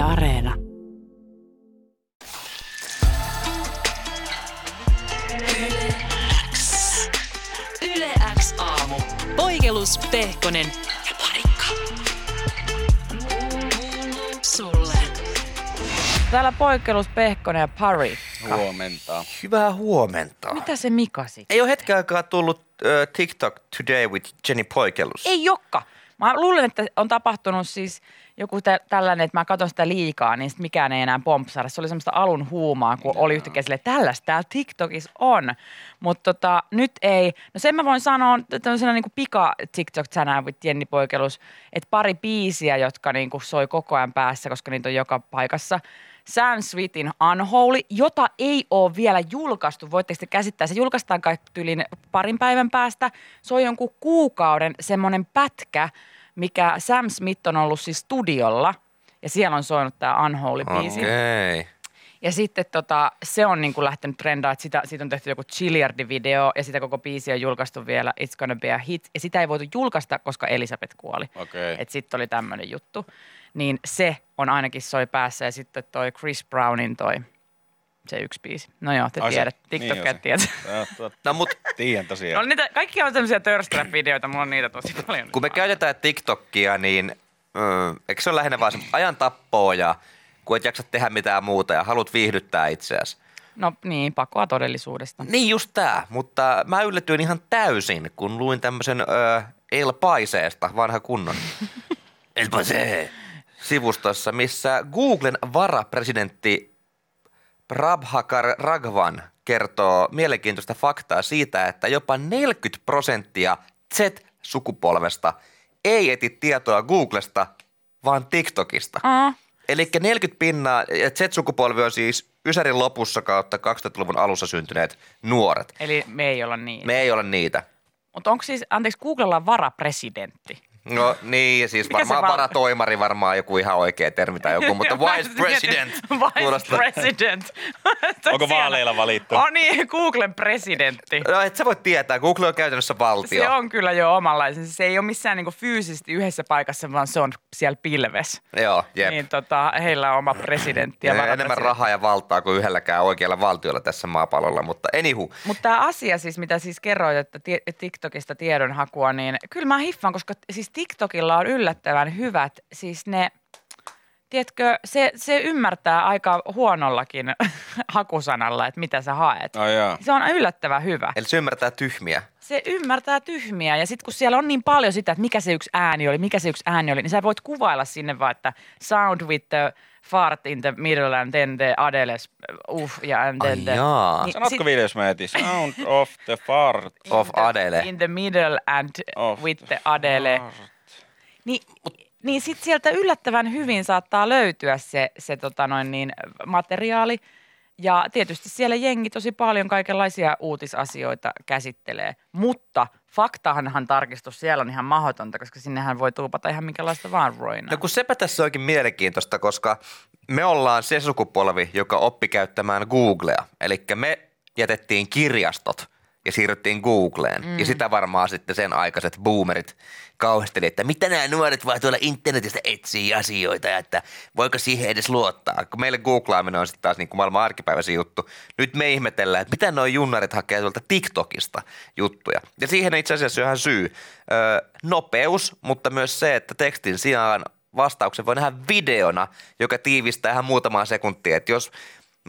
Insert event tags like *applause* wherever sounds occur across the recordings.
Yle Areena. Yle X aamu. Poikelus, Pehkonen ja Parikka. Sulle. Täällä poikkeus Pehkonen ja Parikka. Huomenta. Hyvää huomenta. Mitä se Mika sitten? Ei ole hetken aikaa tullut uh, TikTok Today with Jenny Poikelus. Ei jokka. Mä luulen, että on tapahtunut siis joku tä- tällainen, että mä katson sitä liikaa, niin sit mikään ei enää pompsada. Se oli semmoista alun huumaa, kun oli yhtäkkiä silleen, että tällaista täällä TikTokissa on. Mutta tota, nyt ei. No sen mä voin sanoa tämmöisenä niin pika TikTok tänään Jenni Poikelus, että pari biisiä, jotka niin kuin soi koko ajan päässä, koska niitä on joka paikassa. Sam Smithin Unholy, jota ei ole vielä julkaistu. Voitteko te käsittää? Se julkaistaan kai tyylin parin päivän päästä. Se on jonkun kuukauden semmoinen pätkä, mikä Sam Smith on ollut siis studiolla. Ja siellä on soinut tämä Unholy-biisi. Okay. Ja sitten tota, se on niin kuin lähtenyt trendaan, että sitä, siitä on tehty joku Chilliardi-video ja sitä koko biisi on julkaistu vielä It's Gonna Be a Hit. Ja sitä ei voitu julkaista, koska Elisabeth kuoli. Okei. Että sitten oli tämmöinen juttu. Niin se on ainakin soi päässä ja sitten toi Chris Brownin toi se yksi biisi. No joo, te Ai niin TikTok tietää. Tää- tuo- No mut Tiedän No tosiaan. niitä, kaikki on tämmöisiä törsträ-videoita, mulla on niitä tosi paljon. kun me käytetään TikTokia, niin ö, eikö se ole lähinnä vaan se ajan tappoa ja kun et jaksa tehdä mitään muuta ja haluat viihdyttää itseäsi. No niin, pakoa todellisuudesta. Niin just tää, mutta mä yllätyin ihan täysin, kun luin tämmöisen El Paiseesta, vanha kunnon. *laughs* El Paise. Sivustossa, missä Googlen varapresidentti Prabhakar Raghavan kertoo mielenkiintoista faktaa siitä, että jopa 40 prosenttia Z-sukupolvesta ei eti tietoa Googlesta, vaan TikTokista. Aa, Eli 40 pinnaa, ja Z-sukupolvi on siis Ysärin lopussa kautta 2000-luvun alussa syntyneet nuoret. eli me ei olla niin. Me ei ole niitä. Mutta onko siis, anteeksi, Googlella on varapresidentti? No niin, siis Mikä varmaan val- varatoimari varmaan joku ihan oikea termi tai joku, mutta *laughs* vice *laughs* president. Vice kuulostaa- president. *laughs* Onko vaaleilla valittu? On niin, Googlen presidentti. No et sä voi tietää, Google on käytännössä valtio. Se on kyllä jo omanlaisensa. Se ei ole missään niinku fyysisesti yhdessä paikassa, vaan se on siellä pilves. Joo, jep. Niin tota, heillä on oma presidentti ja enemmän rahaa ja valtaa kuin yhdelläkään oikealla valtiolla tässä maapallolla, mutta anywho. Mutta tämä asia siis, mitä siis kerroit, että ti- TikTokista tiedonhakua, niin kyllä mä hiffaan, koska siis TikTokilla on yllättävän hyvät, siis ne, tiedätkö, se, se ymmärtää aika huonollakin *laughs* hakusanalla, että mitä sä haet. Ai jaa. Se on yllättävän hyvä. Eli se ymmärtää tyhmiä. Se ymmärtää tyhmiä ja sitten kun siellä on niin paljon sitä, että mikä se yksi ääni oli, mikä se yksi ääni oli, niin sä voit kuvailla sinne vaan, että sound with the fart in the middle and then the Adele, uff, ja and then Ai the... jaa. Niin Sanotko sit- videos mä etin? Sound of the fart. Of in the- Adele. In the middle and Of with the Adele. fart. Niin, niin sitten sieltä yllättävän hyvin saattaa löytyä se, se tota noin niin, materiaali. Ja tietysti siellä jengi tosi paljon kaikenlaisia uutisasioita käsittelee. Mutta faktahanhan tarkistus siellä on ihan mahdotonta, koska sinnehän voi tuupata ihan minkälaista vaan roinaa. No kun sepä tässä onkin mielenkiintoista, koska me ollaan se sukupolvi, joka oppi käyttämään Googlea. Eli me jätettiin kirjastot ja siirryttiin Googleen. Mm. Ja sitä varmaan sitten sen aikaiset boomerit kauhisteli, että mitä nämä nuoret vaan tuolla internetistä etsii asioita ja että voiko siihen edes luottaa. Kun meille googlaaminen on sitten taas niin kuin maailman arkipäiväisen juttu. Nyt me ihmetellään, että mitä nuo junnarit hakee tuolta TikTokista juttuja. Ja siihen itse asiassa on ihan syy. Öö, nopeus, mutta myös se, että tekstin sijaan vastauksen voi nähdä videona, joka tiivistää ihan muutamaa sekuntia. Että jos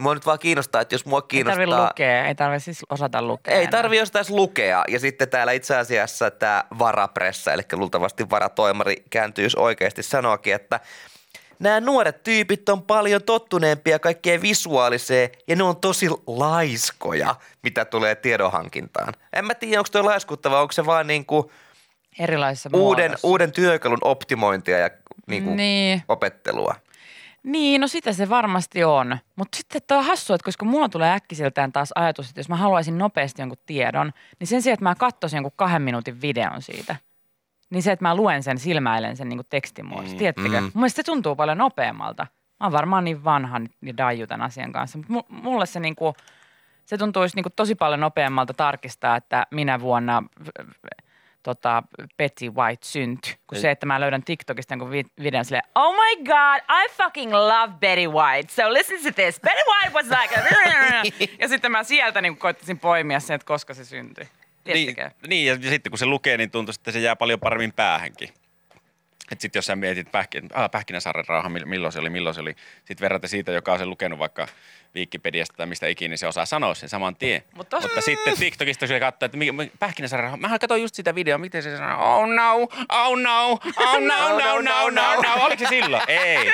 mua nyt vaan kiinnostaa, että jos mua ei kiinnostaa... tarvitse lukea, ei tarvitse siis osata lukea. Ei tarvi jostain lukea. Ja sitten täällä itse asiassa tämä varapressa, eli luultavasti varatoimari kääntyisi oikeasti sanoakin, että nämä nuoret tyypit on paljon tottuneempia kaikkeen visuaaliseen ja ne on tosi laiskoja, mitä tulee tiedonhankintaan. En mä tiedä, onko tuo laiskuttava, onko se vaan niinku Erilaisissa uuden, muodossa. uuden työkalun optimointia ja niinku Niin. opettelua. Niin, no sitä se varmasti on. Mutta sitten tuo on hassua, että koska mulla tulee äkkiseltään taas ajatus, että jos mä haluaisin nopeasti jonkun tiedon, niin sen sijaan, että mä katsoisin jonkun kahden minuutin videon siitä, niin se, että mä luen sen, silmäilen sen niin tekstimuodossa. Mm, Tiedättekö? mm. Mun mielestä se tuntuu paljon nopeammalta. Mä oon varmaan niin vanha ja daiju tämän asian kanssa, mutta mulle se niin kuin, se tuntuisi niin kuin tosi paljon nopeammalta tarkistaa, että minä vuonna tota, Betty White syntyi, kuin se, että mä löydän TikTokista vi- videon silleen, oh my god, I fucking love Betty White, so listen to this. Betty White was like a... *laughs* ja sitten mä sieltä niin koittaisin poimia sen, että koska se syntyi. Niin, Tiedättekö? niin, ja sitten kun se lukee, niin tuntuu, että se jää paljon paremmin päähänkin. Että sitten jos sä mietit pähkin, ah, Pähkinäsaaren rauha, mill- milloin se oli, milloin se oli, sitten verrata siitä, joka on sen lukenut vaikka Wikipediasta tai mistä ikinä, niin se osaa sanoa sen saman tien. Mut tos- Mutta sitten TikTokista se katsoo, että rauha, mä katsoin just sitä videoa, miten se sanoo, oh no, oh no, oh no, no, no, no, no, oliko se silloin? *laughs* Ei.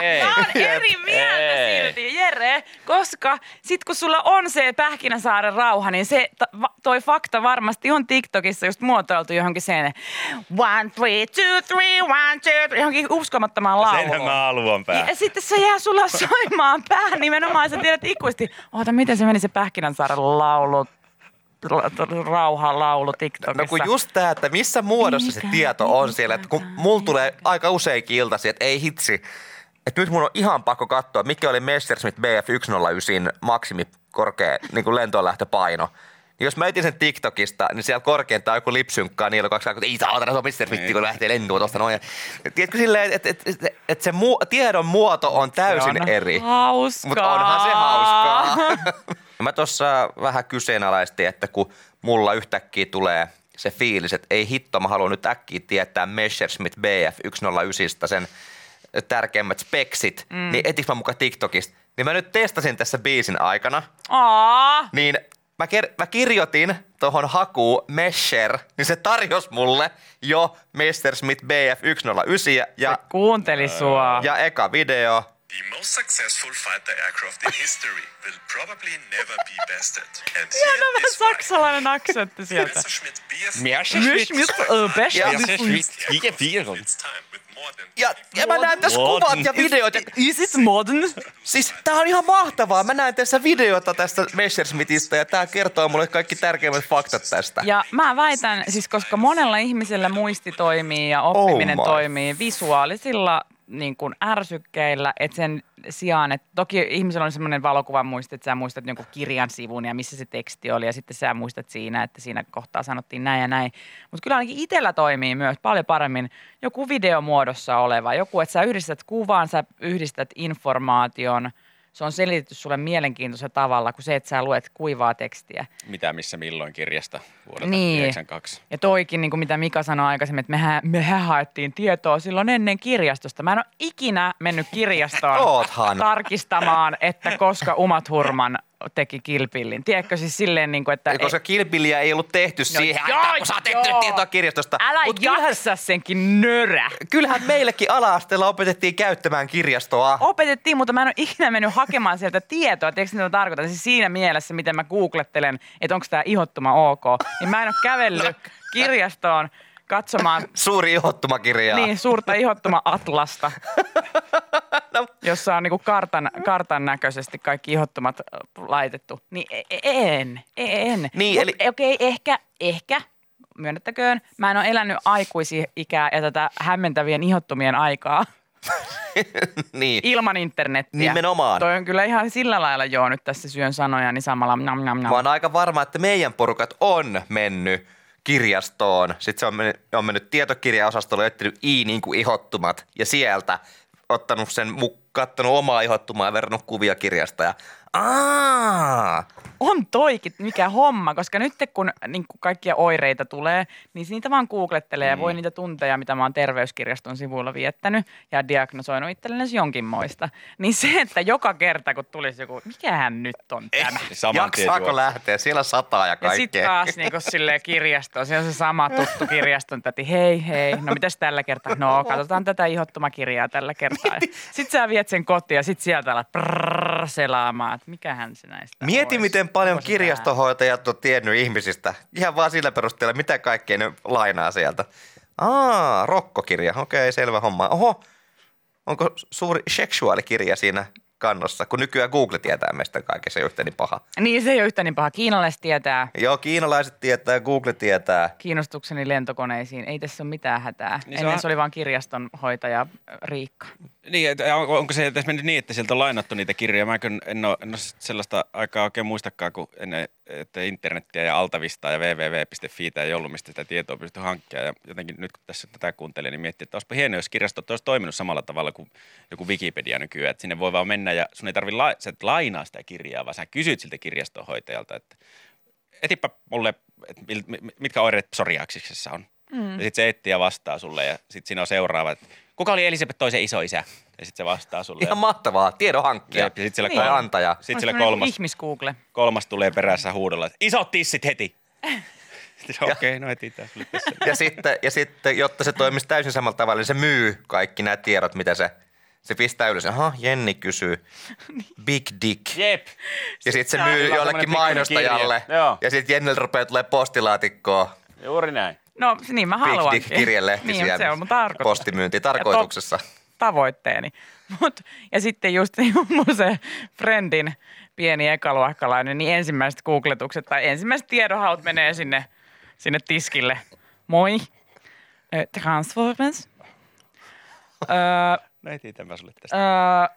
Ei. Mä oon eri mieltä Ei. silti, Jere, koska sit kun sulla on se Pähkinäsaaren rauha, niin se toi fakta varmasti on TikTokissa just muotoiltu johonkin sen one, three, two, three, one, two, three, johonkin uskomattomaan lauluun. Senhän mä haluan pää. Ja sitten se jää sulla soimaan *laughs* päähän *laughs* nimenomaan. Sä tiedät ikuisesti, oota miten se meni se Pähkinänsaaren laulu, rauha laulu TikTokissa. No kun just tää, että missä muodossa se tieto on siellä, että kun mulla tulee aika useinkin iltasi, että ei hitsi, että nyt mun on ihan pakko katsoa, mikä oli Messerschmitt BF109 maksimi korkea niin kuin lentoonlähtöpaino. Niin jos mä etin sen TikTokista, niin siellä korkeintaan joku lipsynkkaa niillä kaksi aikaa, että ei saatana, se on Messerschmitt, kun lähtee lentoon tuosta noin. Tiedätkö silleen, että et, et, et se mu- tiedon muoto on täysin Se on eri. Hauskaa. Mutta onhan se hauskaa. *laughs* Mä tuossa vähän kyseenalaistin, että kun mulla yhtäkkiä tulee se fiilis, että ei hitto, mä haluan nyt äkkiä tietää Messerschmitt BF 109 sen tärkeimmät speksit, mm. niin etiks mä mukaan TikTokista. Niin mä nyt testasin tässä biisin aikana, Aa, niin mä, ker- mä kirjoitin tuohon hakuun Mesher, niin se tarjosi mulle jo Messerschmitt BF 109 ja, ja, kuunteli sua. ja eka video. The most successful fighter aircraft in history will probably never be bested. And Ihan here vähän is why. saksalainen aksentti sieltä. Messerschmitt BF Messerschmitt, äh, best Ja- of the fleet. its time with more than Ja, ja mä näen tässä kuvat ja videot. Ja, Is it modern? Siis tää on ihan mahtavaa. Mä näen tässä videota tästä Messerschmittistä ja tää kertoo mulle kaikki tärkeimmät faktat tästä. Ja mä väitän, siis koska monella ihmisellä muisti toimii ja oppiminen Oh my. toimii visuaalisilla niin kuin ärsykkeillä, että sen sijaan, että toki ihmisellä on semmoinen valokuvan muisti, että sä muistat jonkun kirjan sivun ja missä se teksti oli ja sitten sä muistat siinä, että siinä kohtaa sanottiin näin ja näin. Mutta kyllä ainakin itsellä toimii myös paljon paremmin joku videomuodossa oleva, joku, että sä yhdistät kuvan, sä yhdistät informaation, se on selitetty sulle mielenkiintoisella tavalla kuin se, että sä luet kuivaa tekstiä. Mitä missä milloin kirjasta vuodelta Niin. 92. Ja toikin, niin kuin mitä Mika sanoi aikaisemmin, että mehän, mehän haettiin tietoa silloin ennen kirjastosta. Mä en ole ikinä mennyt kirjastoon *laughs* Oothan. tarkistamaan, että koska Umat Hurman teki kilpillin. Tiedätkö siis silleen, niin kuin, että... Ja koska kilpiliä ei ollut tehty siihen joo, aikaan, kun sä oot joo. tietoa kirjastosta. Älä Mut kyllähän, jaksa senkin nörä. kyllähän meillekin ala-asteella opetettiin käyttämään kirjastoa. Opetettiin, mutta mä en ole ikinä mennyt hakemaan sieltä tietoa. Tiedätkö mitä mä tarkoitan? Siis siinä mielessä, miten mä googlettelen, että onko tämä ihottuma ok. Niin mä en ole kävellyt *laughs* kirjastoon katsomaan Suuri ihottumakirja. Niin, suurta *laughs* ihottuma-atlasta, jossa on niinku kartan, kartan näköisesti kaikki ihottumat ö, laitettu. Niin e- e- en, en. Niin, Mut, eli- Okei, ehkä, ehkä, myönnettäköön, mä en ole elänyt aikuisikää ja tätä hämmentävien ihottumien aikaa *laughs* niin. ilman internettiä. Nimenomaan. Toi on kyllä ihan sillä lailla joo, nyt tässä syön sanoja, niin samalla nam nam nam. Mä oon aika varma, että meidän porukat on mennyt kirjastoon. Sitten se on mennyt, on mennyt tietokirjaosastolle, etsinyt i niin kuin ihottumat ja sieltä ottanut sen, kattonut omaa ihottumaa ja verrannut kuvia kirjasta. Ja, Aa, On toikin mikä homma, koska nyt kun niin kun kaikkia oireita tulee, niin niitä vaan googlettelee ja voi niitä tunteja, mitä mä oon terveyskirjaston sivuilla viettänyt ja diagnosoinut itselleni jonkinmoista. Niin se, että joka kerta kun tulisi joku, mikähän nyt on tämä? Saman tien jaksaako lähteä? Siellä sataa ja Ja sitten kaikkea. taas niin silleen kirjasto, se on se sama tuttu kirjaston täti, hei hei, no mitäs tällä kertaa? No katsotaan tätä ihottumakirjaa tällä kertaa. *laughs* Sitten sä viet sen kotiin ja sitten sieltä alat prrrr selaamaan, mikähän se näistä Mieti, olisi. miten paljon kirjastohoitajat on tiennyt ihmisistä. Ihan vaan sillä perusteella, mitä kaikkea ne lainaa sieltä. Aa, rokkokirja. Okei, selvä homma. Oho, onko suuri seksuaalikirja siinä kannossa, kun nykyään Google tietää meistä kaiken, se ei ole yhtä niin paha. Niin se ei ole yhtä niin paha. Kiinalaiset tietää Joo, kiinalaiset tietää, Google tietää. kiinnostukseni lentokoneisiin. Ei tässä ole mitään hätää. Niin se Ennen on- se oli vain kirjastonhoitaja äh, Riikka. Niin, onko, onko se tässä mennyt niin, että sieltä on lainattu niitä kirjoja? Mä en, en, ole, en ole sellaista aikaa oikein muistakaan, kun ennen, että internettiä ja altavistaa ja www.fi ei ollut, mistä sitä tietoa pystyi hankkia. Ja jotenkin nyt kun tässä tätä kuuntelin, niin miettii, että olisipa hienoa, jos kirjastot olisi toiminut samalla tavalla kuin joku Wikipedia nykyään. Että sinne voi vaan mennä ja sun ei tarvitse la- sä et lainaa sitä kirjaa, vaan sä kysyt siltä kirjastonhoitajalta, että etipä mulle, että mitkä oireet psoriaksiksessa on. Mm. Ja sitten se etsii ja vastaa sulle ja sitten siinä on seuraava, että kuka oli Elisabeth toisen isoisä? Ja sitten se vastaa sulle. Ihan mahtavaa. Tiedon hankkija. Jep, ja sit siellä tai kol- antaja. Sitten siellä Olisi kolmas, Ihmis-Google. kolmas tulee perässä huudolla, että isot tissit heti. *laughs* Sitten okei, okay, no etsitään sulle tässä. Ja sitten, ja sitten, jotta se toimisi täysin samalla tavalla, niin se myy kaikki nämä tiedot, mitä se, se pistää ylös. Aha, Jenni kysyy. *laughs* Big dick. Jep. Ja sitten se myy jollekin mainostajalle. kirje. Joo. Ja sitten Jennillä rupeaa tulee postilaatikkoa. Juuri näin. No niin mä Big haluankin. dick kirjelehti niin, siellä se on mun tarkoitus. postimyynti tarkoituksessa. Tavoitteeni. Mut, ja sitten just *laughs* mun se friendin pieni ekaluokkalainen, niin ensimmäiset googletukset tai ensimmäiset tiedonhaut menee sinne, sinne tiskille. Moi. Ö, Transformers. Öö, No etsitään mä sulle tästä.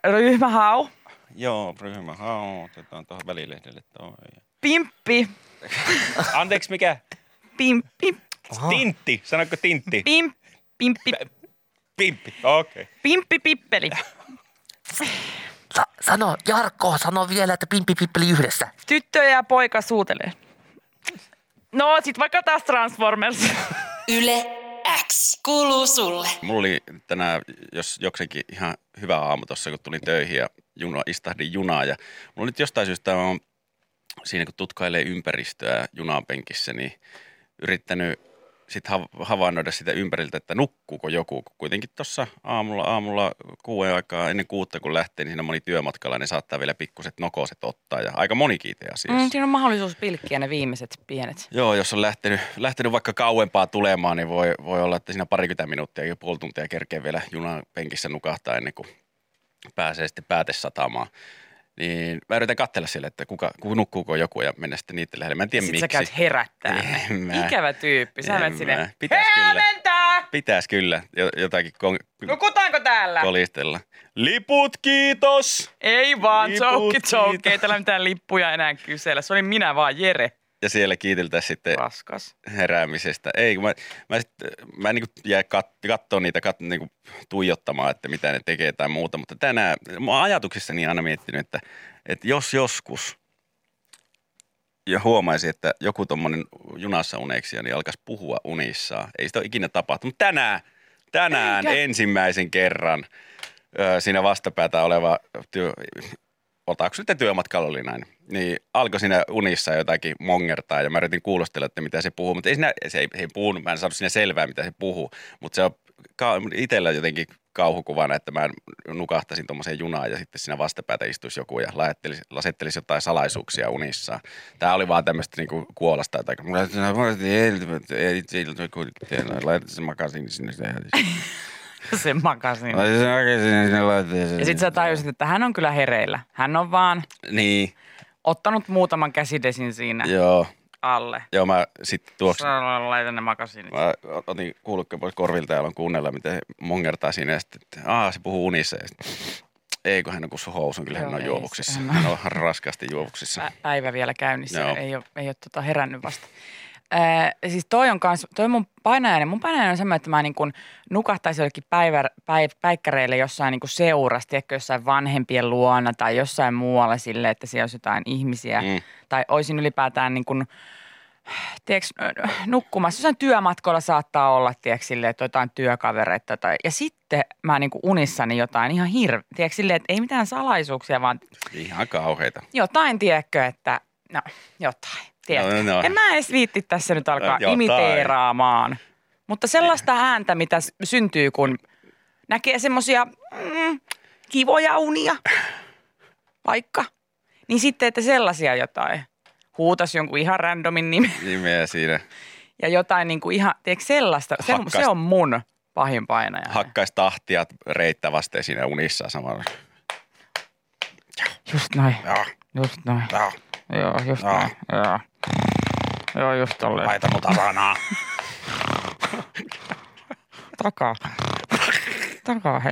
öö, ryhmähau. Joo, ryhmä. Hao, otetaan tuohon välilehdelle toi. Pimppi. *laughs* Anteeksi, mikä? Pimppi. Tintti. Sanoitko tintti? Pimp, pimppi. Pimppi. Okei. Okay. Pimppi pippeli. Sa- sano, Jarkko, sano vielä, että pimpi pippeli yhdessä. Tyttö ja poika suutelee. No, sit vaikka taas Transformers. Yle X kuuluu sulle. Mulla oli tänään, jos jokseenkin ihan hyvä aamu tuossa, kun tulin töihin ja juna, istahdin junaa. Ja mulla nyt jostain syystä on siinä, kun tutkailee ympäristöä junan penkissä, niin yrittänyt sitten havainnoida sitä ympäriltä, että nukkuuko joku. Kuitenkin tuossa aamulla, aamulla kuuden aikaa ennen kuutta, kun lähtee, niin siinä moni työmatkalla, niin saattaa vielä pikkuset nokoset ottaa. Ja aika monikin itse asiassa. Mm, siinä on mahdollisuus pilkkiä ne viimeiset pienet. Joo, jos on lähtenyt, lähtenyt vaikka kauempaa tulemaan, niin voi, voi olla, että siinä parikymmentä minuuttia ja puoli tuntia kerkee vielä junan penkissä nukahtaa ennen kuin pääsee sitten päätesatamaan. Niin mä yritän katsella sille, että kuka, kuka nukkuuko joku ja mennä sitten niiden lähelle. Mä en tiedä Sitten sä miksi. käyt herättää. ne. *laughs* En mä. Ikävä tyyppi. Sä En menet sinne. Pitäis kyllä. Pitäisi kyllä jo- jotakin kon- Nukutaanko täällä? kolistella. Liput kiitos! Ei vaan, Liput joke. siitä. Ei täällä mitään lippuja enää kysellä. Se oli minä vaan, Jere. Ja siellä kiiteltäisiin sitten Raskas. heräämisestä. Ei, kun mä, mä, sit, mä niin jää kat, kattoo niitä, kat, niin tuijottamaan, että mitä ne tekee tai muuta. Mutta tänään, mä oon ajatuksissani aina miettinyt, että, että jos joskus ja huomaisi, että joku tuommoinen junassa uneksija, niin alkaisi puhua unissaan. Ei sitä ole ikinä tapahtunut. Mutta tänään, tänään Eikä. ensimmäisen kerran ö, siinä vastapäätä oleva työ, otaako sitten työmatkalla oli näin, niin alkoi siinä unissa jotakin mongertaa ja mä yritin kuulostella, että mitä se puhuu, mutta ei siinä, se ei, ei puhunut, mä en saanut siinä selvää, mitä se puhuu, mutta se on ka- itsellä jotenkin kauhukuvana, että mä nukahtaisin tuommoiseen junaan ja sitten siinä vastapäätä istuisi joku ja lasettelisi, jotain salaisuuksia unissaan. Tämä oli vaan tämmöistä niinku kuolasta, sinne. Se *laughs* makasin. Laitat sen sinne laitteeseen. Ja sitten sä tajusit, että hän on kyllä hereillä. Hän on vaan Niin, ottanut muutaman käsidesin siinä joo. alle. Joo, mä sitten tuoksin. Sä laitan ne makasiinit. Mä otin kuulukkeen pois korvilta ja aloin kuunnella, miten mongertaa siinä. Ja sitten, että aah, se puhuu unissa. Ja sitten, ei, kun hän on kussu housun, kyllä hän on ei juovuksissa. Hän on raskaasti juovuksissa. Pä- päivä vielä käynnissä, Joo. ei ole, ei ole tota herännyt vasta. Ää, siis toi on kans, toi mun painajainen, mun painajainen on semmoinen, että mä niin kun nukahtaisin jollekin päivä, päiv, päikkäreille jossain niin seurassa, tiedätkö, jossain vanhempien luona tai jossain muualla sille, että siellä olisi jotain ihmisiä. Mm. Tai olisin ylipäätään niin kun, tiedätkö, nukkumassa. Jossain työmatkoilla saattaa olla, tiedätkö, sille, että jotain työkavereita. Tai, ja sitten mä niin unissani jotain ihan hirveä, tiedätkö, silleen, että ei mitään salaisuuksia, vaan Ihan kauheita. jotain, tiedätkö, että no jotain, tiedätkö. No, no. En mä edes viitti tässä nyt alkaa Jotain. imiteeraamaan. Mutta sellaista ääntä, mitä syntyy, kun näkee semmoisia mm, kivoja unia, vaikka, niin sitten, että sellaisia jotain. Huutas jonkun ihan randomin nimen Nimeä siinä. ja jotain niin kuin ihan, tiedätkö, sellaista. Se, Hakkaista. se on mun pahin painaja. Hakkaisi tahtia reittä vasten siinä unissa samalla. Just noin, Joo, just noin. joo. Joo, just Joo. noin. Joo. Joo, just tolleen. Laita mut avanaa. Takaa. Takaa he.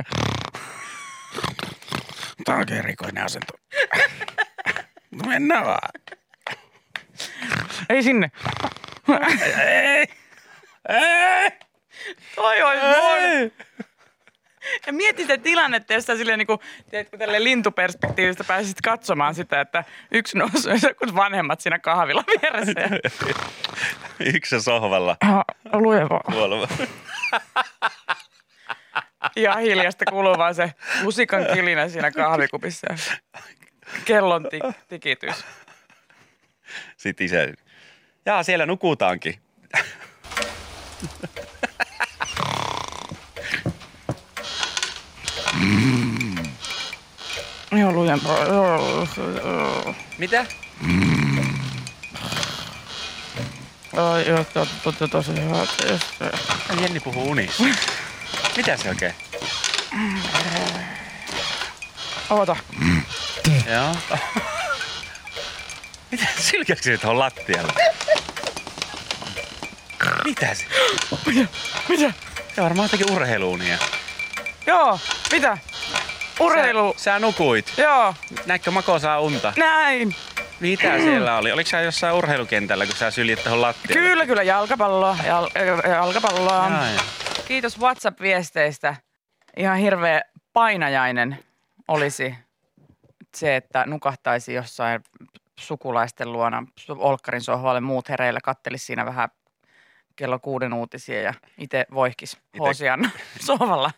Tämä on oikein erikoinen asento. No mennään vaan. Ei sinne. Ei. Ei. Toi olisi voinut. Ja mieti sitä tilannetta, jos sä silleen niin kuin, tiedätkö, tälle lintuperspektiivistä pääsisit katsomaan sitä, että yksi nousee, *laughs* kun vanhemmat siinä kahvilla vieressä. Ja, *laughs* Yksi sohvalla. Lujeva. Kuoleva. Ja *laughs* hiljasta kuuluu vaan se musikan kilinä siinä kahvikupissa. Kellon tik- tikitys. Sitten isä. Jaa, siellä nukutaankin. Joo, joo. Mitä? Ai, joo, to, to, to, tosi hyvä. Jenni puhuu unissa. Mitä se oikein? Oota. Joo. Mitä sylkäskö se tuohon lattialle? Mitä se? Mitä? Se on varmaan jotakin urheiluunia. Joo, mitä? Urheilu. Sä, sä nukuit. Joo, Näitkö Mako saa unta? näin. Mitä *clears throat* siellä oli? Oliko sä jossain urheilukentällä, kun sä syljit tuohon lattialle? Kyllä, kyllä, jalkapalloa. Jal, jalkapalloa. Jaa, jaa. Kiitos WhatsApp-viesteistä. Ihan hirveä painajainen olisi se, että nukahtaisi jossain sukulaisten luona Olkkarin sohvalle muut hereillä, kattelisi siinä vähän kello kuuden uutisia ja itse voihkis Ite- Hoosian *laughs* sohvalla.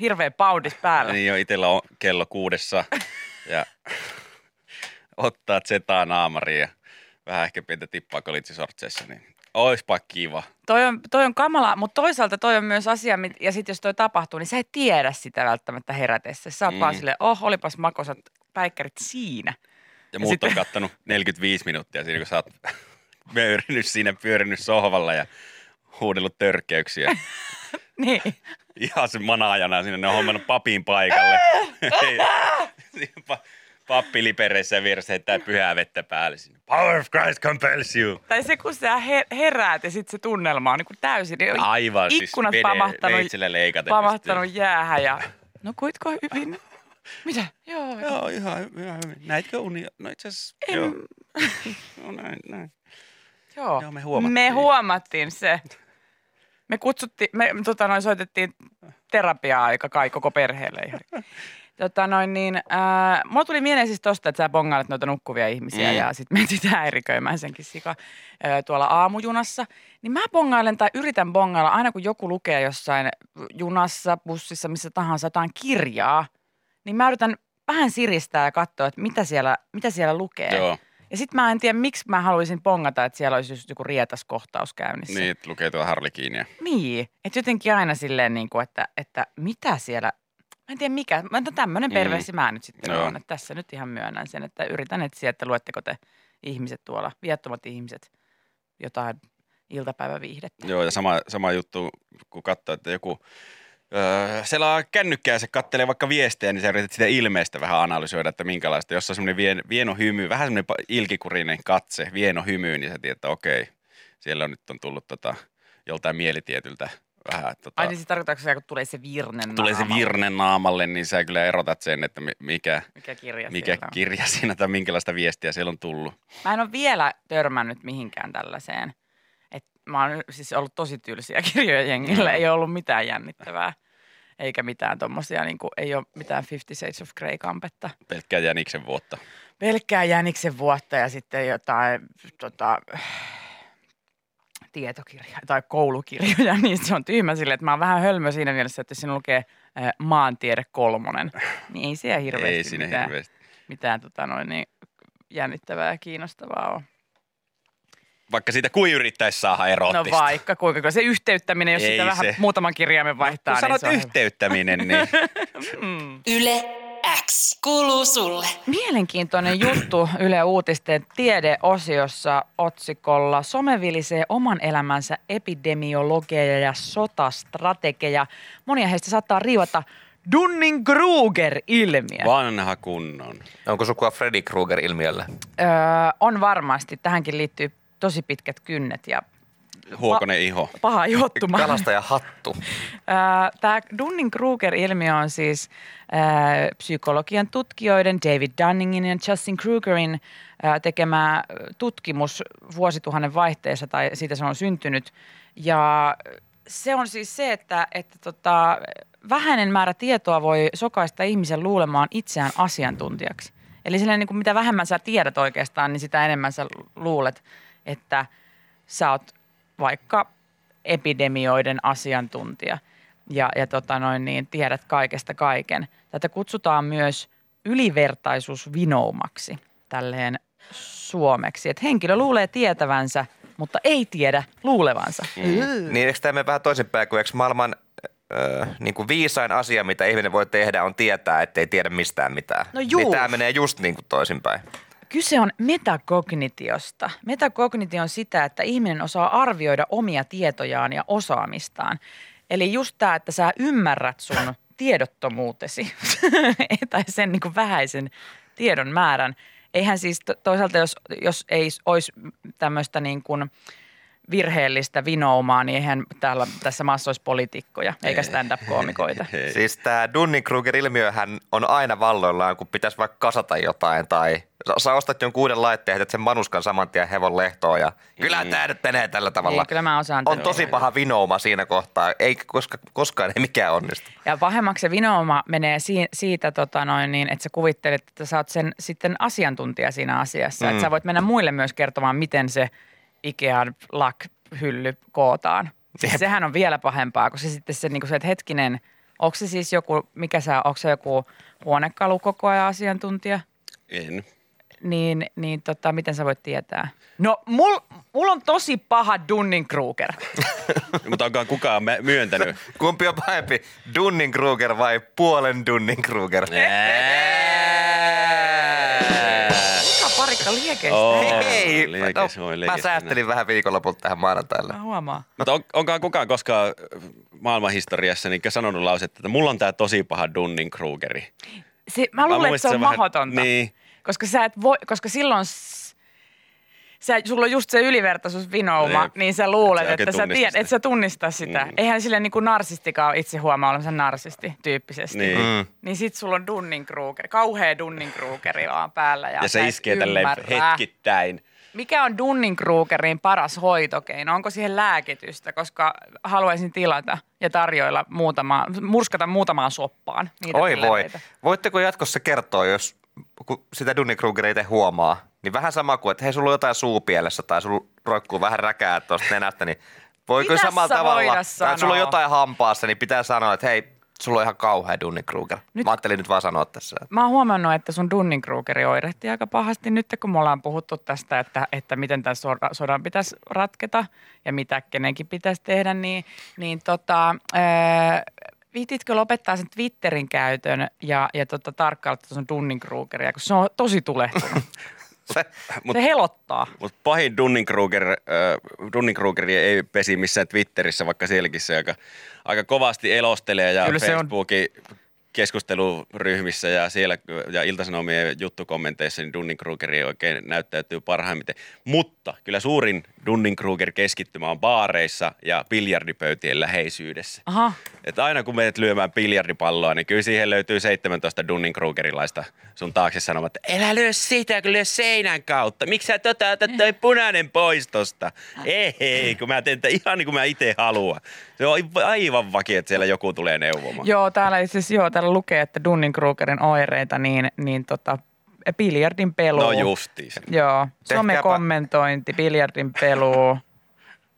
Hirveä paudis päällä. Niin jo itellä on kello kuudessa ja ottaa zetaa naamariin ja vähän ehkä pientä tippaa kolitsisortseissa, niin oispa kiva. Toi on, toi on kamala, mutta toisaalta toi on myös asia, mit- ja sitten jos toi tapahtuu, niin sä et tiedä sitä välttämättä herätessä. Sä oot mm. vaan silleen, oh, olipas makosat päikkärit siinä. Ja muut sitten- on kattonut 45 minuuttia siinä, kun sä oot möyrinyt siinä, pyörinyt sohvalla ja huudellut törkeyksiä. *laughs* Niin. Ihan se manaajana sinne, ne on hommannut papin paikalle. *laughs* Pappi lipereissä vieressä heittää pyhää vettä päälle sinne. Power of Christ compels you. Tai se, kun sä he- heräät ja sitten se tunnelma on niin kuin täysin. niin Aivan, siis ikkunat vede- pamahtanut, pamahtanut jäähän ja no kuitko hyvin? Mitä? Joo. joo. Joo, ihan, ihan hyvin. Näitkö unia? No itse asiassa, joo. No näin, näin. Joo. Joo, me huomattiin. Me huomattiin se. Me kutsuttiin, me tota noin, soitettiin terapiaa-aika kai koko perheelle. Ihan. *laughs* Tota noin niin, äh, mulla tuli mieleen siis tosta, että sä bongailet noita nukkuvia ihmisiä Mm. ja sit mentit häiriköimään senkin sika äh, tuolla aamujunassa. Niin mä bongailen tai yritän bongailla aina kun joku lukee jossain junassa, bussissa, missä tahansa jotain kirjaa. Niin mä yritän vähän siristää ja katsoa, että mitä siellä, mitä siellä lukee. Joo, Ja sitten mä en tiedä, miksi mä haluaisin pongata, että siellä olisi just joku rietas kohtaus käynnissä. niin, että lukee tuo Harlikiinia. Niin, että jotenkin aina silleen, niin kuin, että, että mitä siellä, mä en tiedä mikä, mä no tämmöinen Mm. perversi mä nyt sitten Joo. on, että tässä nyt ihan myönnän sen, että yritän etsiä, että luetteko te ihmiset tuolla, viattomat ihmiset, jotain iltapäiväviihdettä. Joo, ja sama, sama juttu, kun katsoo, että joku öö, selaa kännykkää ja se kattelee vaikka viestejä, niin sä yrität sitä ilmeistä vähän analysoida, että minkälaista. Jos on semmoinen vien, vieno hymy, vähän semmoinen ilkikurinen katse, vieno hymy, niin sä tiedät, että okei, siellä on nyt on tullut tota, joltain mielitietyltä vähän. Tota, Ai niin se tarkoittaako se, kun tulee se virnen tulee se naamalle? virne naamalle, niin sä kyllä erotat sen, että mi- mikä, Mikä kirja mikä siellä on? kirja *laughs* siinä tai minkälaista viestiä siellä on tullut. Mä en ole vielä törmännyt mihinkään tällaiseen. Mä oon siis ollut tosi tylsiä *laughs* kirjoja jengillä, ei ole ollut mitään jännittävää. Eikä mitään tommosia, niin kuin, ei ole mitään Fifty Shades of Grey-kampetta. Pelkkää jäniksen vuotta. Pelkkää jäniksen vuotta ja sitten jotain tota, tietokirja tai koulukirjoja, *laughs* niin se on tyhmä sille, että mä oon vähän hölmö siinä mielessä, että siinä lukee äh, maantiede kolmonen, niin ei siellä hirveästi Ei siinä mitään, hirveästi. mitään tota noin, niin jännittävää ja kiinnostavaa ole. Vaikka siitä kuin yrittäisi saada erottista. No vaikka kuinka, kun se yhteyttäminen, jos Ei sitä vähän se. muutaman kirjaimen vaihtaa, Kun niin sanot hyvä. yhteyttäminen, niin *laughs* Yle X kuuluu sulle. Mielenkiintoinen juttu Yle Uutisten tiedeosiossa otsikolla Some vilisee oman elämänsä epidemiologeja ja sotastrategeja. Monia heistä saattaa riivata Dunning-Kruger-ilmiö. vanha kunnon. Onko sukua Freddy Krueger ilmiölle? Öö, on varmasti. Tähänkin liittyy tosi pitkät kynnet ja Huokonen iho. paha ihottuma. Kalastaja hattu. *laughs* Tämä Dunning-Kruger-ilmiö on siis psykologian tutkijoiden David Dunningin ja Justin Krugerin tekemä tutkimus vuosituhannen vaihteessa, tai siitä se on syntynyt. Ja se on siis se, että, että tota, vähäinen määrä tietoa voi sokaista ihmisen luulemaan itseään asiantuntijaksi. Eli silleen, niin kuin mitä vähemmän sä tiedät oikeastaan, niin sitä enemmän sä luulet, että sä oot vaikka epidemioiden asiantuntija ja, ja tota noin, niin tiedät kaikesta kaiken. Tätä kutsutaan myös ylivertaisuusvinoumaksi tälleen suomeksi. Että henkilö luulee tietävänsä, mutta ei tiedä luulevansa. Mm. Niin eikö tämä vähän toisinpäin, kun eikö maailman ö, niin kuin viisain asia, mitä ihminen voi tehdä, on tietää, ettei tiedä mistään mitään. No juu. Niin tämä menee just niin kuin toisinpäin. Kyse on metakognitiosta. Metakognitio on sitä, että ihminen osaa arvioida omia tietojaan ja osaamistaan. Eli just tämä, että sä ymmärrät sun tiedottomuutesi *laughs* tai sen niin vähäisen tiedon määrän. Eihän siis to- toisaalta, jos, jos ei olisi tämmöistä niin kuin virheellistä vinoumaa, niin eihän täällä, tässä maassa olisi poliitikkoja eikä stand-up-koomikoita. *laughs* Siis tämä Dunning-Kruger-ilmiöhän on aina valloillaan, kun pitäisi vaikka kasata jotain tai sä- ostat jonkun uuden laitteen, että sen manuskan saman tien hevon lehtoon ja kyllä tämä nyt menee tällä tavalla. Ei, kyllä mä osaan on tosi paha vinouma siinä kohtaa, ei koska, koskaan ei mikään onnistu. Ja pahemmaksi se vinooma menee si- siitä, tota noin, niin, että sä kuvittelet, että sä oot sen sitten asiantuntija siinä asiassa. Mm. Että sä voit mennä muille myös kertomaan, miten se Ikean lak-hylly kootaan. Siis Jep. sehän on vielä pahempaa, kun se sitten se, niin kuin se että hetkinen, onko se siis joku, mikä sä, onko se joku huonekalu koko ajan asiantuntija? En. Niin, niin tota, miten sä voit tietää? No, mul, mulla on tosi paha Dunning-Kruger. *laughs* Mutta onkaan kukaan myöntänyt? *laughs* Kumpi on pahempi, Dunning-Kruger vai puolen Dunning-Kruger? Mikä parikka liekeistä? Oo. Ei, liekes, no, voi mä säästelin vähän viikonlopulta tähän maanantaille. Mä huomaan. Mutta on, onkaan kukaan koskaan maailmanhistoriassa niin sanonut lausetta, että mulla on tämä tosi paha Dunning-Krugeri. Se, mä luulen, että se on vähän- mahdotonta. Niin. Koska sä et voi, koska silloin sä, sulla on just se ylivertaisuusvinouma, Jep. niin sä luulet, Et sä että sä tiedät, sitä. että sä tunnista sitä. Mm. Eihän sille niin kuin narsistikaan ole itse huomaa olevansa narsisti tyyppisesti. Niin. Mm. Niin sit sulla on Dunning-Kruger, kauhea Dunning-Krugeri vaan päällä. Ja, Ja se iskee tälleen hetkittäin. Mikä on Dunning-Krugerin paras hoitokeino? Onko siihen lääkitystä? Koska haluaisin tilata ja tarjoilla muutama, murskata muutamaan soppaan niitä Oi voi. Voitteko jatkossa kertoa, jos kun sitä Dunning-Kruger ei te huomaa, niin vähän sama kuin, että hei, sulla on jotain suupielessä tai sulla roikkuu vähän räkää tuosta nenästä, niin voiko Pitäis samalla tavalla, tai sulla on jotain hampaassa, niin pitää sanoa, että hei, sulla on ihan kauhea Dunning-Kruger. Nyt- Mä ajattelin nyt vaan sanoa tässä. Mä oon huomannut, että sun Dunning-Krugeri oirehtii aika pahasti nyt, kun me ollaan puhuttu tästä, että, että miten tämän sodan, sodan pitäisi ratketa ja mitä kenenkin pitäisi tehdä, niin, niin tota, ää, viititkö lopettaa sen Twitterin käytön ja, ja tota, tarkkailla tuon Dunning-Krugeria, kun se on tosi tulehtunut. *laughs* Se, Mut- se helottaa. Mutta pahin Dunning-Kruger, äh, ei pesi missään Twitterissä, vaikka sielläkin se aika, aika kovasti elostelee ja Kyllä se on- Facebookin keskusteluryhmissä ja siellä ja Iltasanomien juttukommenteissa niin Dunning-Krugeri oikein näyttäytyy parhaimmiten. Mutta kyllä suurin Dunning-Kruger keskittymä on baareissa ja biljardipöytien läheisyydessä. Aha, Että aina kun menet lyömään biljardipalloa, niin kyllä siihen löytyy 17 Dunning-Krugerilaista sun taakse sanomaan, että älä lyö sitä, kun lyö seinän kautta. Miksi sä tota, otat toi punainen pois tosta? Ei, ei, kun mä teen ihan niin kuin mä itse haluan. Se on aivan vakio, että siellä joku tulee neuvomaan. joo, täällä asiassa, joo, täällä lukee, että Dunning-Krugerin oireita, niin, niin tota, biljardin pelu. No justiis. Joo, somekommentointi, biljardin pelu,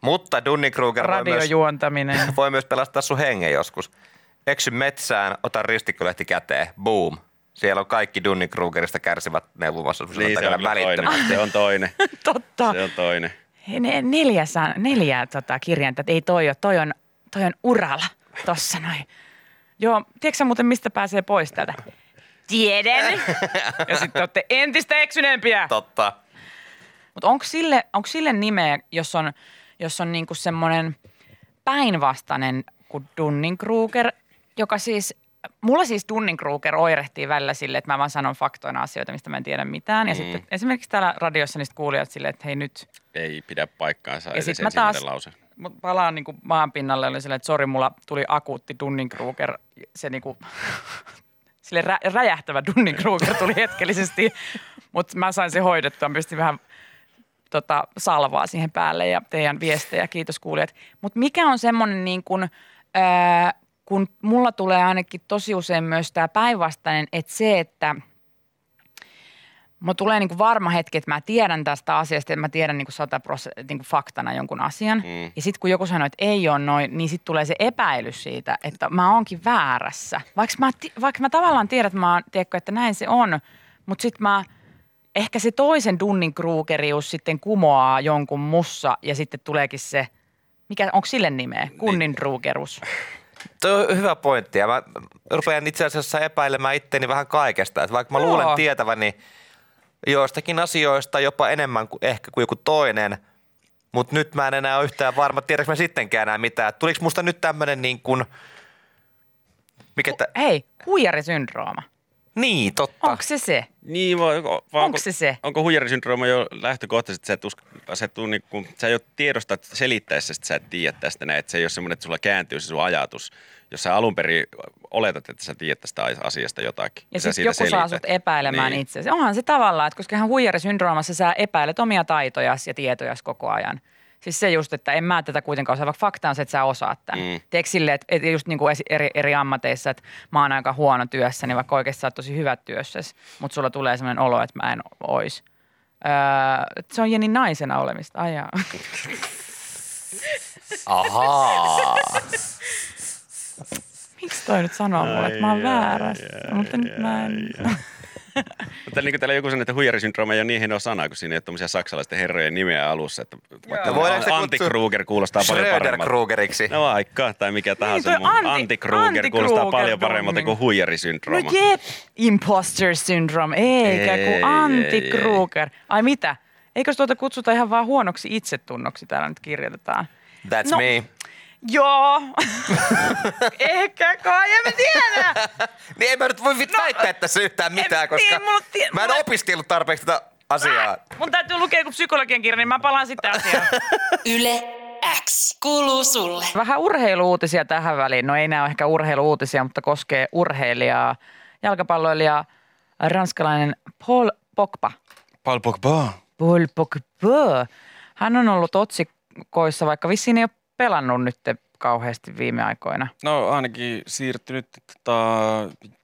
mutta Dunning-Kruger voi myös, radiojuontaminen. *laughs* voi myös pelastaa sun hengen joskus. Eksy metsään, ota ristikkolehti käteen, boom. Siellä on kaikki Dunning-Krugerista kärsivät neuvomassa. Niin, se on, toinen. se on toinen. Totta. Se on toinen. Ne, neljä, san- neljä tota, kirjainta, että ei toi ole, toi on, toi on uralla tossa noin. Joo, tiedätkö sä muuten mistä pääsee pois täältä? Tiedän. ja sitten olette entistä eksyneempiä. Totta. Mutta onko sille, onko sille nimeä, jos on, jos on niinku semmoinen päinvastainen kuin Dunning-Kruger, joka siis mulla siis Dunning-Kruger oirehtii välillä sille, että mä vaan sanon faktoina asioita, mistä mä en tiedä mitään. Ja Mm. sitten esimerkiksi täällä radiossa niistä kuulijat silleen, että hei nyt, Ei pidä paikkaansa Ja sit mä taas- lause. palaan niin kuin maan pinnalle, oli silleen, että sori, mulla tuli akuutti Dunning-Kruger, se niin kuin, *laughs* sille rä, räjähtävä Dunning-Kruger tuli hetkellisesti, mutta mä sain se hoidettua, pystin vähän tota, salvaa siihen päälle ja teidän viestejä, kiitos kuulijat. Mutta mikä on semmoinen niin kuin, ää, kun mulla tulee ainakin tosi usein myös tämä päinvastainen, että se, että Mulla tulee niinku varma hetki, että mä tiedän tästä asiasta, että mä tiedän niinku sata niinku faktana jonkun asian. Mm. Ja sitten kun joku sanoo, että ei ole noin, niin sitten tulee se epäilys siitä, että mä oonkin väärässä. Vaikka mä, vaikka mä tavallaan tiedän, että, mä oon, tiedätkö, että näin se on, mutta sitten mä, ehkä se toisen Dunning Krugerius sitten kumoaa jonkun mussa ja sitten tuleekin se, mikä, onko sille nimeä? Kunnin Krugerus. Tuo on hyvä pointti ja mä rupean itse asiassa epäilemään itteni vähän kaikesta. Että vaikka mä Joo. luulen tietäväni joistakin asioista jopa enemmän kuin ehkä kuin joku toinen, mutta nyt mä en enää ole yhtään varma, tiedätkö mä sittenkään enää mitään. Tuliko musta nyt tämmönen niin kuin, mikä tä, Hei, huijarisyndrooma. Niin totta. Onko se se? Niin, vai, vai Onko se se? Onko huijarisyndrooma jo lähtökohtaisesti, että sä et, usko, sä et, tuu niinku, sä jo tiedostat selittäessä, että sä et tiedä tästä näin, että se ei ole semmoinen, että sulla kääntyy se sun ajatus, jos sä alun perin oletat, että sä tiedät tästä asiasta jotakin. Ja sä sitten joku siitä saa selität. sut epäilemään Niin. niin. itse. Onhan se tavallaan, että koska ihan huijarisyndroomassa sä epäilet omia taitojas ja tietojas koko ajan. Siis se just, että en mä tätä kuitenkaan osaa, vaikka fakta on se, että sä osaat tämän. Mm. Teekö silleen, että, että just niin kuin eri, eri ammateissa, että mä oon aika huono työssä, niin vaikka oikeasti sä oot tosi hyvä työssä, mutta sulla tulee sellainen olo, että mä en ois. Öö, se on Jenni naisena olemista. Ai jaa. *laughs* Ahaa. Miksi toi nyt sanoo mulle, että mä oon väärässä? Mutta nyt mä en. Mutta niin täällä joku sanoi, että huijarisyndrooma ei ole niin hienoa sanaa, kun siinä ei ole tuommoisia saksalaisten herrojen nimeä alussa. Että vaikka No voidaanko se Antti kutsua Kruger kuulostaa paljon paremmalta. Schröder-Krugeriksi. No vaikka, tai mikä tahansa toi muu. Antti- Antti Kruger Antti kuulostaa Kruger paljon paremmalta kuin huijarisyndrooma. No jep, imposter syndrome, eikä Ei, kuin Antti ei, ei. Kruger. Ai mitä? Eikös tuota kutsuta ihan vaan huonoksi itsetunnoksi täällä nyt kirjoitetaan? That's No, me. Joo. Ehkä kai, en mä tiedä. *laughs* Niin ei mä nyt voi vit No, väittää tässä yhtään mitään, en- koska niin, mulla tie- mä en mulla- opiskellut tarpeeksi tätä asiaa. Mun täytyy lukea joku psykologian kirja, niin mä palaan sitten asiaan. *laughs* Yle X kuuluu sulle. Vähän urheiluutisia tähän väliin. No ei nämä ole ehkä urheiluutisia, mutta koskee urheilijaa, jalkapalloilijaa, ranskalainen Paul Pogba. Paul Pogba. Paul Pogba. Hän on ollut otsikoissa, vaikka vissiin ei ole pelannut nyt kauheasti viime aikoina. No ainakin siirtynyt tota,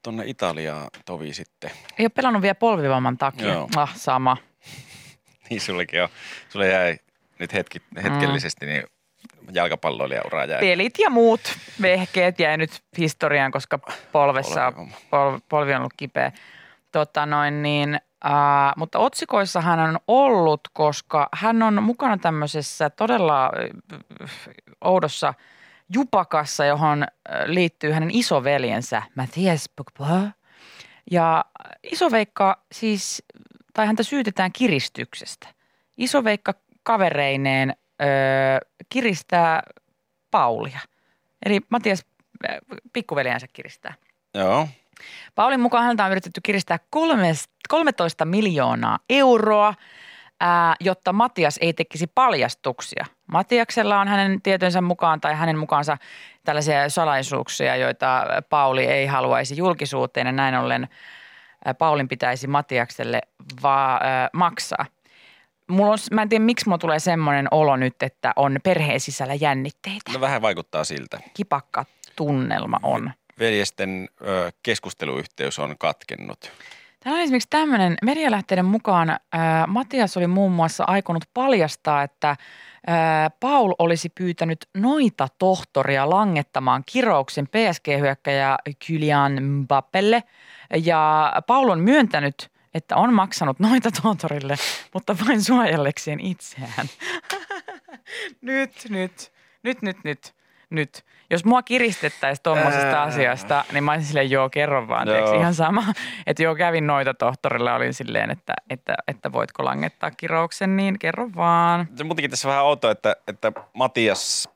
tuonne Italiaan tovi sitten. Ei ole pelannut vielä polvivamman takia. Joo. Ah, sama. *laughs* Niin sullekin on. Sulle jäi nyt hetki, hetkellisesti niin jalkapalloilijaura jäi. Pelit ja muut vehkeet jäi nyt historiaan, koska polvessa Polvivamma. pol, polvi on ollut kipeä. Tota noin niin, ää, mutta otsikoissa hän on ollut, koska hän on mukana tämmöisessä todella äh, oudossa jupakassa, johon äh, liittyy hänen isoveljensä Mathias Pogba. Ja isoveikka siis, tai häntä syytetään kiristyksestä. Isoveikka kavereineen öö, kiristää Paulia. Eli Matias äh, pikkuveljensä kiristää. Joo. Paulin mukaan häntä on yritetty kiristää kolmes- 13 miljoonaa euroa, ää, jotta Matias ei tekisi paljastuksia. Matiaksella on hänen tietojensa mukaan tai hänen mukaansa tällaisia salaisuuksia, joita Pauli ei haluaisi julkisuuteen ja näin ollen Paulin pitäisi Matiakselle va- ää, maksaa. Mulla on, mä en tiedä, miksi mulla tulee semmoinen olo nyt, että on perheen sisällä jännitteitä. No vähän vaikuttaa siltä. Kipakka tunnelma on. Veljesten ö, keskusteluyhteys on katkennut. Täällä on esimerkiksi tämmöinen, medialähteiden mukaan ää, Matias oli muun muassa aikonut paljastaa, että ää, Paul olisi pyytänyt noita tohtoria langettamaan kirouksen PSG-hyökkäjä Kylian Mbappelle. Ja Paul on myöntänyt, että on maksanut noita tohtorille, mutta vain suojellekseen itseään. *laughs* nyt, nyt, nyt, nyt, nyt, nyt. Jos mua kiristettäisiin tuommoisesta asiasta, niin mä olisin silleen, joo, kerro vaan, Joo. joo. ihan sama. *laughs* Että joo, kävin noita tohtorille, olin silleen, että, että, että voitko langettaa kirouksen, niin kerro vaan. Se muutenkin tässä vähän outoa, että, että Matias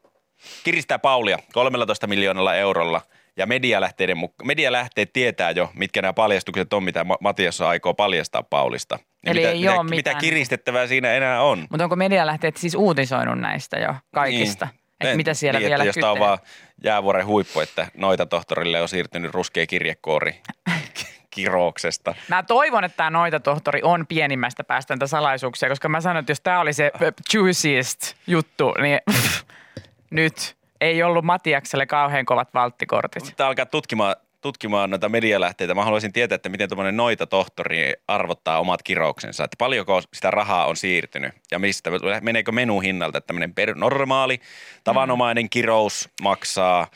kiristää Paulia 13 miljoonalla eurolla Ja medialähteiden, muk- medialähteet tietää jo, mitkä nämä paljastukset on, mitä Ma- Matias aikoo paljastaa Paulista. Ja Eli mitä, ei mitä, mitä kiristettävää siinä enää on. Mutta onko medialähteet siis uutisoinut näistä jo kaikista? Niin. Että mitä siellä niin, vielä että jos tämä on vaan jäävuoren huippu, että noita tohtorille on siirtynyt ruskea kirjekuori *laughs* kirouksesta. Mä toivon, että tämä noita tohtori on pienimmästä päästä näitä salaisuuksia, koska mä sanon, että jos tämä oli se juiciest juttu, niin *laughs* nyt ei ollut Matiakselle kauhean kovat valttikortit. Pitää alkaa tutkimaan, tutkimaan noita medialähteitä. Mä haluaisin tietää, että miten tuommoinen noita tohtori arvottaa omat kirouksensa. Että paljonko sitä rahaa on siirtynyt ja mistä, meneekö menu hinnalta. Että tämmöinen per, normaali, tavanomainen kirous maksaa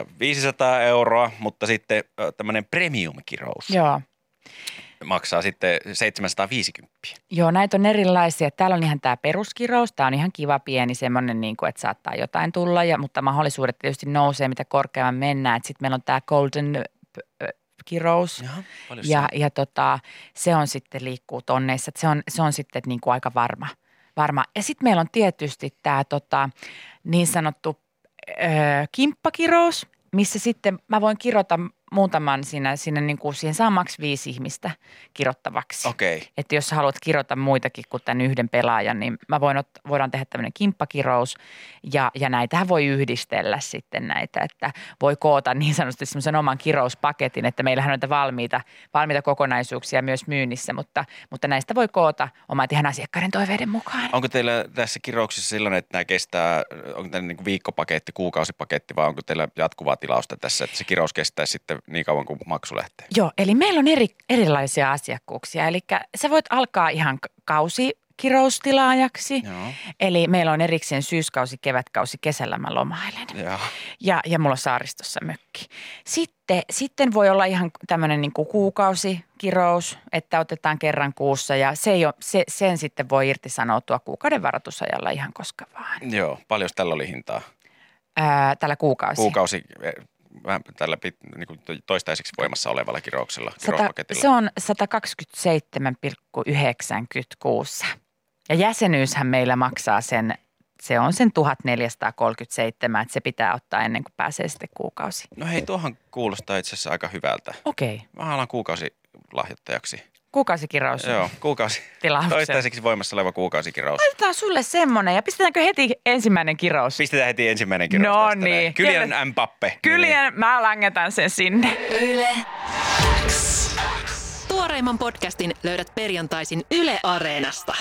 ö, 500 euroa, mutta sitten ö, tämmöinen premium-kirous Joo. Maksaa sitten 750. Joo, näitä on erilaisia. Täällä on ihan tämä peruskirous. Tämä on ihan kiva pieni semmoinen, niin kuin, että saattaa jotain tulla, ja, mutta mahdollisuudet tietysti nousee, mitä korkeamman mennään. Sitten meillä on tämä golden kirous. Jaha, Ja, ja tota, se on sitten liikkuu tonneissa. että Se on, se on sitten niin kuin aika varma. varma. Ja sitten meillä on tietysti tämä tota, niin sanottu ö, kimppakirous, missä sitten mä voin kirota muutaman siinä, siinä niin kuin siihen samaksi viisi ihmistä kirottavaksi. Okei. Okay. Että jos sä haluat kirota muitakin kuin tämän yhden pelaajan, niin mä voin ot, voidaan tehdä tämmöinen kimppakirous. Ja, ja näitähän voi yhdistellä sitten näitä, että voi koota niin sanotusti semmoisen oman kirouspaketin, että meillähän on näitä valmiita, valmiita kokonaisuuksia myös myynnissä, mutta, mutta näistä voi koota omat ihan asiakkaiden toiveiden mukaan. Onko teillä tässä kirouksessa sellainen, että nämä kestää, onko teillä niin viikkopaketti, kuukausipaketti vai onko teillä jatkuvaa tilausta tässä, että se kirous kestää sitten niin kauan kuin maksu lähtee? Joo, eli meillä on eri, erilaisia asiakkuuksia. Eli sä voit alkaa ihan kausi kiroustilaajaksi. Joo. Eli meillä on erikseen syyskausi, kevätkausi, kesällä mä lomailen. Joo. Ja, ja mulla on saaristossa mökki. Sitten, sitten voi olla ihan tämmöinen niin kuin kuukausikirous, että otetaan kerran kuussa ja se ei ole, se, sen sitten voi irtisanoutua kuukauden varoitusajalla ihan koska vaan. Joo, paljon tällä oli hintaa? Ää, tällä kuukausi. Kuukausi, vähän tällä pit, niin kuin toistaiseksi voimassa olevalla kirouksella, kirouspaketilla. se on 127,96. Ja jäsenyyshän meillä maksaa sen, se on sen 1437, että se pitää ottaa ennen kuin pääsee sitten kuukausi. No hei, tuohan kuulostaa itse asiassa aika hyvältä. Okei, Mä alan kuukausi lahjoittajaksi. Kuukausikirous. Joo, kuukausi. Tilauksen. Toistaiseksi voimassa oleva kuukausikirous. Laitetaan sulle semmonen ja pistetäänkö heti ensimmäinen kirous? Pistetään heti ensimmäinen kirous No niin. Kylian Mbappe. Kyljen, mä langetan sen sinne. Yle X. Tuoreimman podcastin löydät perjantaisin Yle Areenasta.